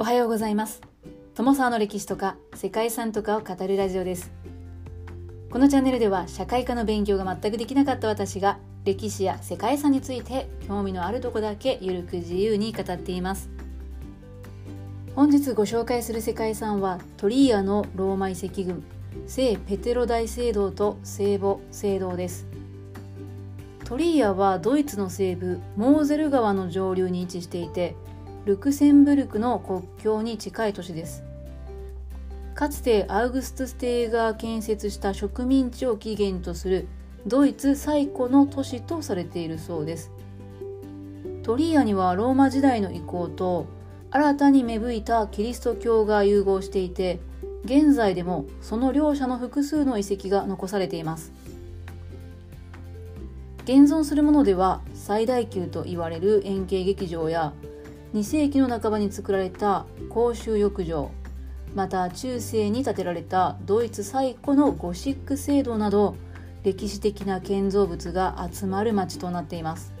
おはようございます。友沢の歴史とか世界遺産とかを語るラジオです。このチャンネルでは社会科の勉強が全くできなかった私が歴史や世界遺産について興味のあるとこだけゆるく自由に語っています。本日ご紹介する世界遺産はトリーアのローマ遺跡群聖ペテロ大聖堂と聖母聖堂です。トリーアはドイツの西部モーゼル川の上流に位置していてルクセンブルクの国境に近い都市です。かつてアウグストゥス帝が建設した植民地を起源とするドイツ最古の都市とされているそうです。トリーアにはローマ時代の遺構と新たに芽吹いたキリスト教が融合していて現在でもその両者の複数の遺跡が残されています。現存するものでは最大級と言われる円形劇場や2世紀の半ばに作られた公衆浴場。また中世に建てられたドイツ最古のゴシック聖堂など歴史的な建造物が集まる町となっています。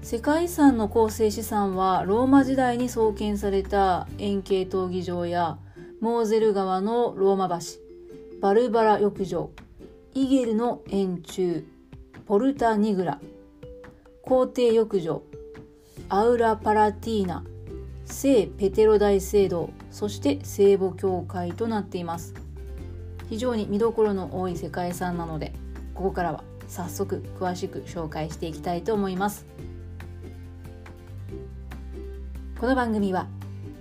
世界遺産の構成資産はローマ時代に創建された円形闘技場やモーゼル川のローマ橋バルバラ浴場イゲルの円柱ポルタニグラ皇帝浴場アウラ・パラティーナ。聖ペテロ大聖堂。そして聖母教会となっています。非常に見どころの多い世界遺産なのでここからは早速詳しく紹介していきたいと思います。この番組は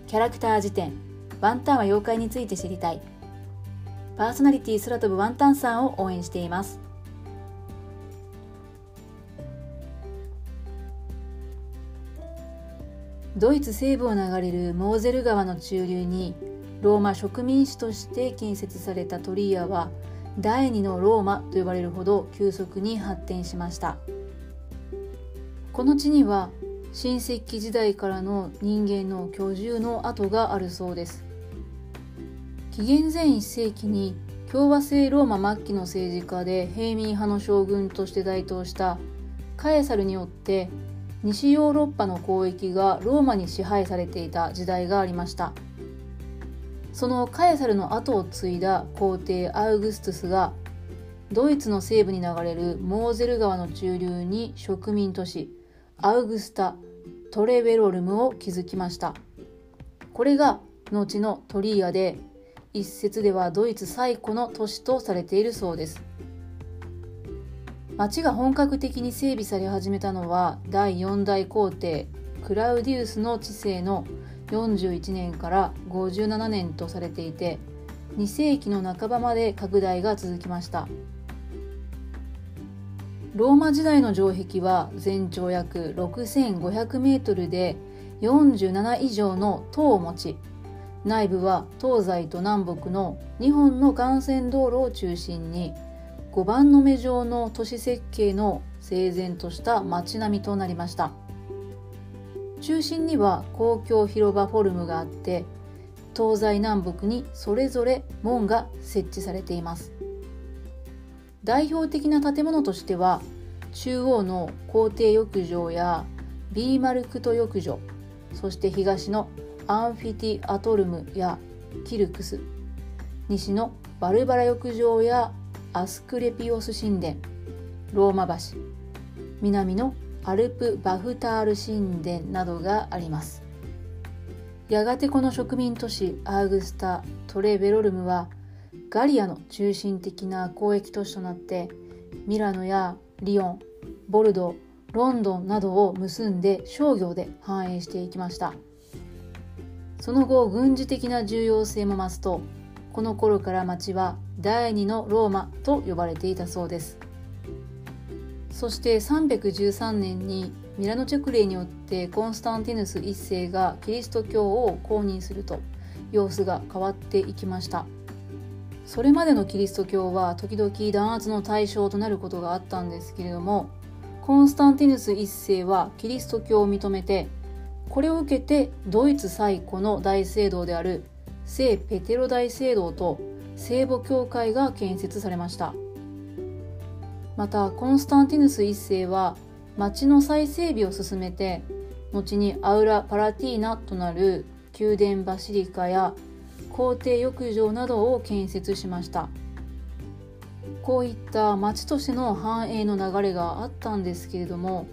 キャラクター辞典ワンタンは妖怪について知りたい。パーソナリティ空飛ぶワンタンさんを応援しています。ドイツ西部を流れるモーゼル川の中流にローマ植民地として建設されたトリアは第二のローマと呼ばれるほど急速に発展しました。この地には新石器時代からの人間の居住の跡があるそうです。紀元前1世紀に共和制ローマ末期の政治家で平民派の将軍として台頭したカエサルによって西ヨーロッパの交易がローマに支配されていた時代がありました。そのカエサルの後を継いだ皇帝アウグストゥスがドイツの西部に流れるモーゼル川の中流に植民都市アウグスタ・トレベロルムを築きました。これが後のトリーアで一説ではドイツ最古の都市とされているそうです。町が本格的に整備され始めたのは第4代皇帝クラウディウスの治世の41年から57年とされていて2世紀の半ばまで拡大が続きました。ローマ時代の城壁は全長約6500メートルで47以上の塔を持ち内部は東西と南北の2本の幹線道路を中心に5番の目状の都市設計の整然とした街並みとなりました。中心には公共広場フォルムがあって東西南北にそれぞれ門が設置されています。代表的な建物としては中央の皇帝浴場やビーマルクト浴場そして東のアンフィティアトルムやキルクス西のバルバラ浴場やアスクレピオス神殿ローマ橋南のアルプ・バフタール神殿などがあります。やがてこの植民都市アーグスタ・トレベロルムはガリアの中心的な交易都市となってミラノやリヨンボルドロンドンなどを結んで商業で繁栄していきました。その後軍事的な重要性も増すとこの頃から町は第二のローマと呼ばれていたそうです。そして313年にミラノ直令によってコンスタンティヌス1世がキリスト教を公認すると様子が変わっていきました。それまでのキリスト教は時々弾圧の対象となることがあったんですけれどもコンスタンティヌス1世はキリスト教を認めてこれを受けてドイツ最古の大聖堂である聖ペテロ大聖堂と聖母教会が建設されました。またコンスタンティヌス1世は町の再整備を進めて後にアウラ・パラティーナとなる宮殿バシリカや皇帝浴場などを建設しました。こういった町としての繁栄の流れがあったんですけれども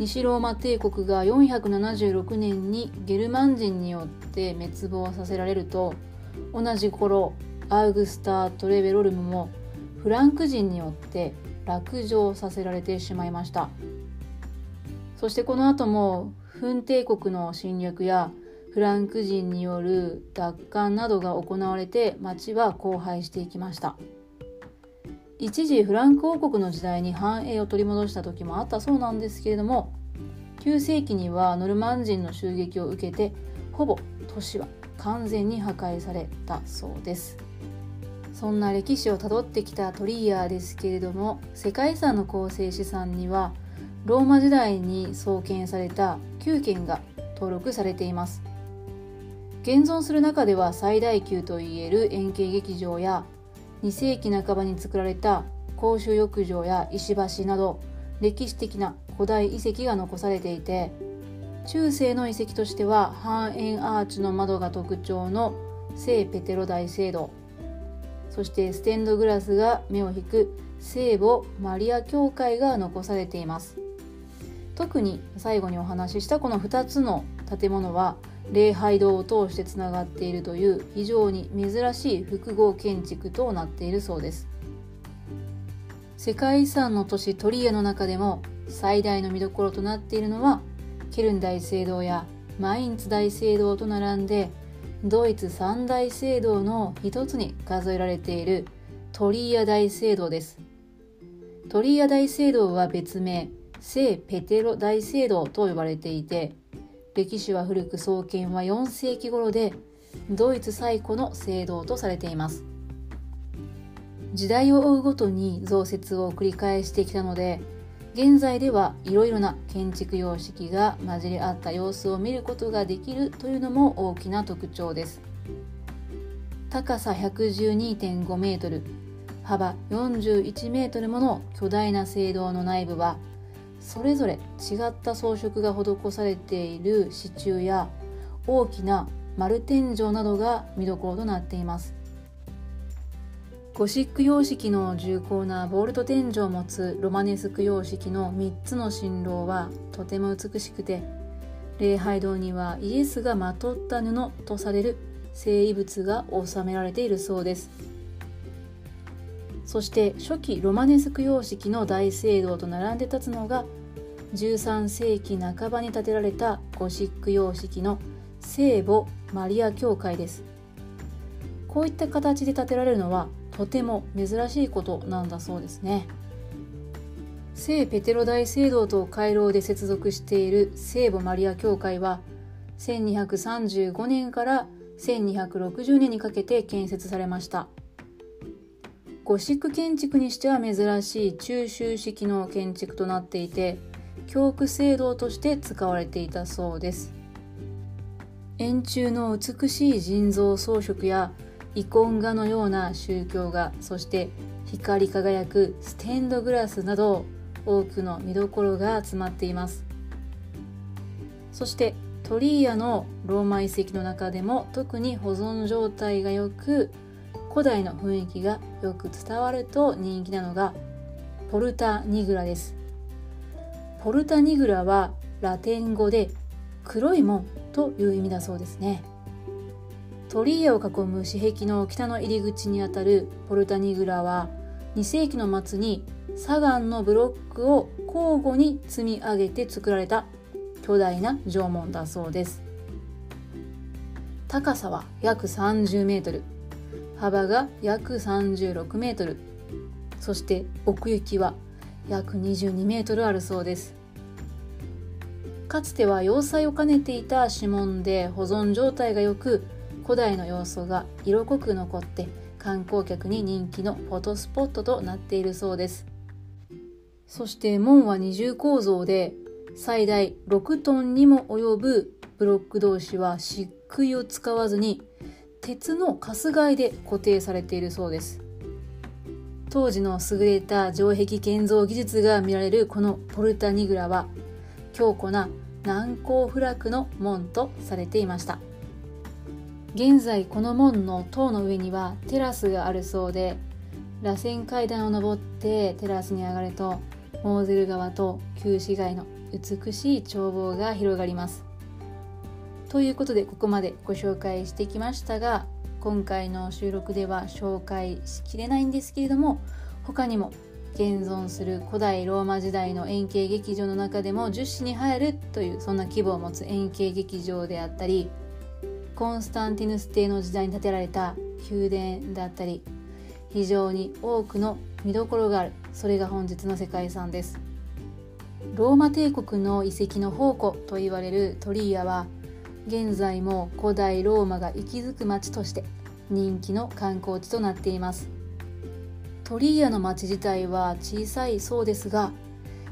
西ローマ帝国が476年にゲルマン人によって滅亡させられると同じ頃アウグスター・トレベロルムもフランク人によって落城させられてしまいました。そしてこの後もフン帝国の侵略やフランク人による奪還などが行われて町は荒廃していきました。一時フランク王国の時代に繁栄を取り戻した時もあったそうなんですけれども9世紀にはノルマン人の襲撃を受けてほぼ都市は完全に破壊されたそうです。そんな歴史をたどってきたトリーヤーですけれども世界遺産の構成資産にはローマ時代に創建された9件が登録されています。現存する中では最大級といえる円形劇場や2世紀半ばに作られた公衆浴場や石橋など歴史的な古代遺跡が残されていて中世の遺跡としては半円アーチの窓が特徴の聖ペテロ大聖堂そしてステンドグラスが目を引く聖母マリア教会が残されています。特に最後にお話ししたこの2つの建物は礼拝堂を通してつながっているという非常に珍しい複合建築となっているそうです。世界遺産の都市トリエの中でも最大の見どころとなっているのはケルン大聖堂やマインツ大聖堂と並んでドイツ三大聖堂の一つに数えられているトリア大聖堂です。トリア大聖堂は別名聖ペテロ大聖堂と呼ばれていて歴史は古く創建は4世紀頃でドイツ最古の聖堂とされています。時代を追うごとに増設を繰り返してきたので現在ではいろいろな建築様式が混じり合った様子を見ることができるというのも大きな特徴です。高さ112.5メートル幅41メートルもの巨大な聖堂の内部はそれぞれ違った装飾が施されている支柱や大きな丸天井などが見どころとなっています。ゴシック様式の重厚なボールト天井を持つロマネスク様式の3つの新郎はとても美しくて礼拝堂にはイエスがまとった布とされる聖遺物が収められているそうです。そして初期ロマネスク様式の大聖堂と並んで立つのが13世紀半ばに建てられたゴシック様式の聖母マリア教会です。こういった形で建てられるのはとても珍しいことなんだそうですね。聖ペテロ大聖堂と回廊で接続している聖母マリア教会は1235年から1260年にかけて建設されました。ゴシック建築にしては珍しい中州式の建築となっていて教区聖堂として使われていたそうです。円柱の美しい人造装飾やイコン画のような宗教画そして光り輝くステンドグラスなど多くの見どころが集まっています。そしてトリーアのローマ遺跡の中でも特に保存状態が良く古代の雰囲気がよく伝わると人気なのがポルタニグラです。ポルタニグラはラテン語で黒い門という意味だそうですね。鳥居を囲む私壁の北の入り口にあたるポルタニグラは2世紀の末に砂岩のブロックを交互に積み上げて作られた巨大な縄文だそうです。高さは約30メートル。幅が約36メートル。そして奥行きは約22メートルあるそうです。かつては要塞を兼ねていた指紋で保存状態が良く古代の要素が色濃く残って観光客に人気のフォトスポットとなっているそうです。そして門は二重構造で最大6トンにも及ぶブロック同士は漆喰を使わずに鉄の春日井で固定されているそうです。当時の優れた城壁建造技術が見られるこのポルタニグラは強固な難攻不落の門とされていました。現在この門の塔の上にはテラスがあるそうで螺旋階段を登ってテラスに上がるとモーゼル川と旧市街の美しい眺望が広がります。ということでここまでご紹介してきましたが今回の収録では紹介しきれないんですけれども他にも現存する古代ローマ時代の円形劇場の中でも10紙に入るというそんな規模を持つ円形劇場であったりコンスタンティヌス帝の時代に建てられた宮殿だったり非常に多くの見どころがあるそれが本日の世界遺産です。ローマ帝国の遺跡の宝庫と言われるトリーアは現在も古代ローマが息づく町として人気の観光地となっています。トリーアの町自体は小さいそうですが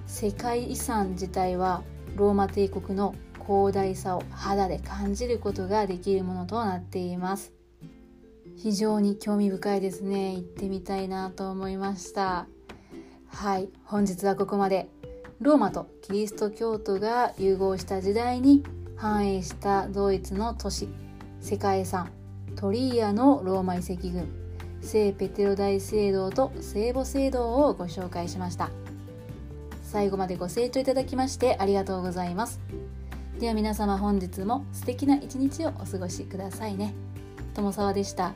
世界遺産自体はローマ帝国の広大さを肌で感じることができるものとなっています。非常に興味深いですね。行ってみたいなと思いました。はい。本日はここまで。ローマとキリスト教徒が融合した時代に繁栄したドイツの都市世界遺産トリーアのローマ遺跡群聖ペテロ大聖堂と聖母聖堂をご紹介しました。最後までご清聴いただきましてありがとうございます。では皆様本日も素敵な一日をお過ごしくださいね。友沢でした。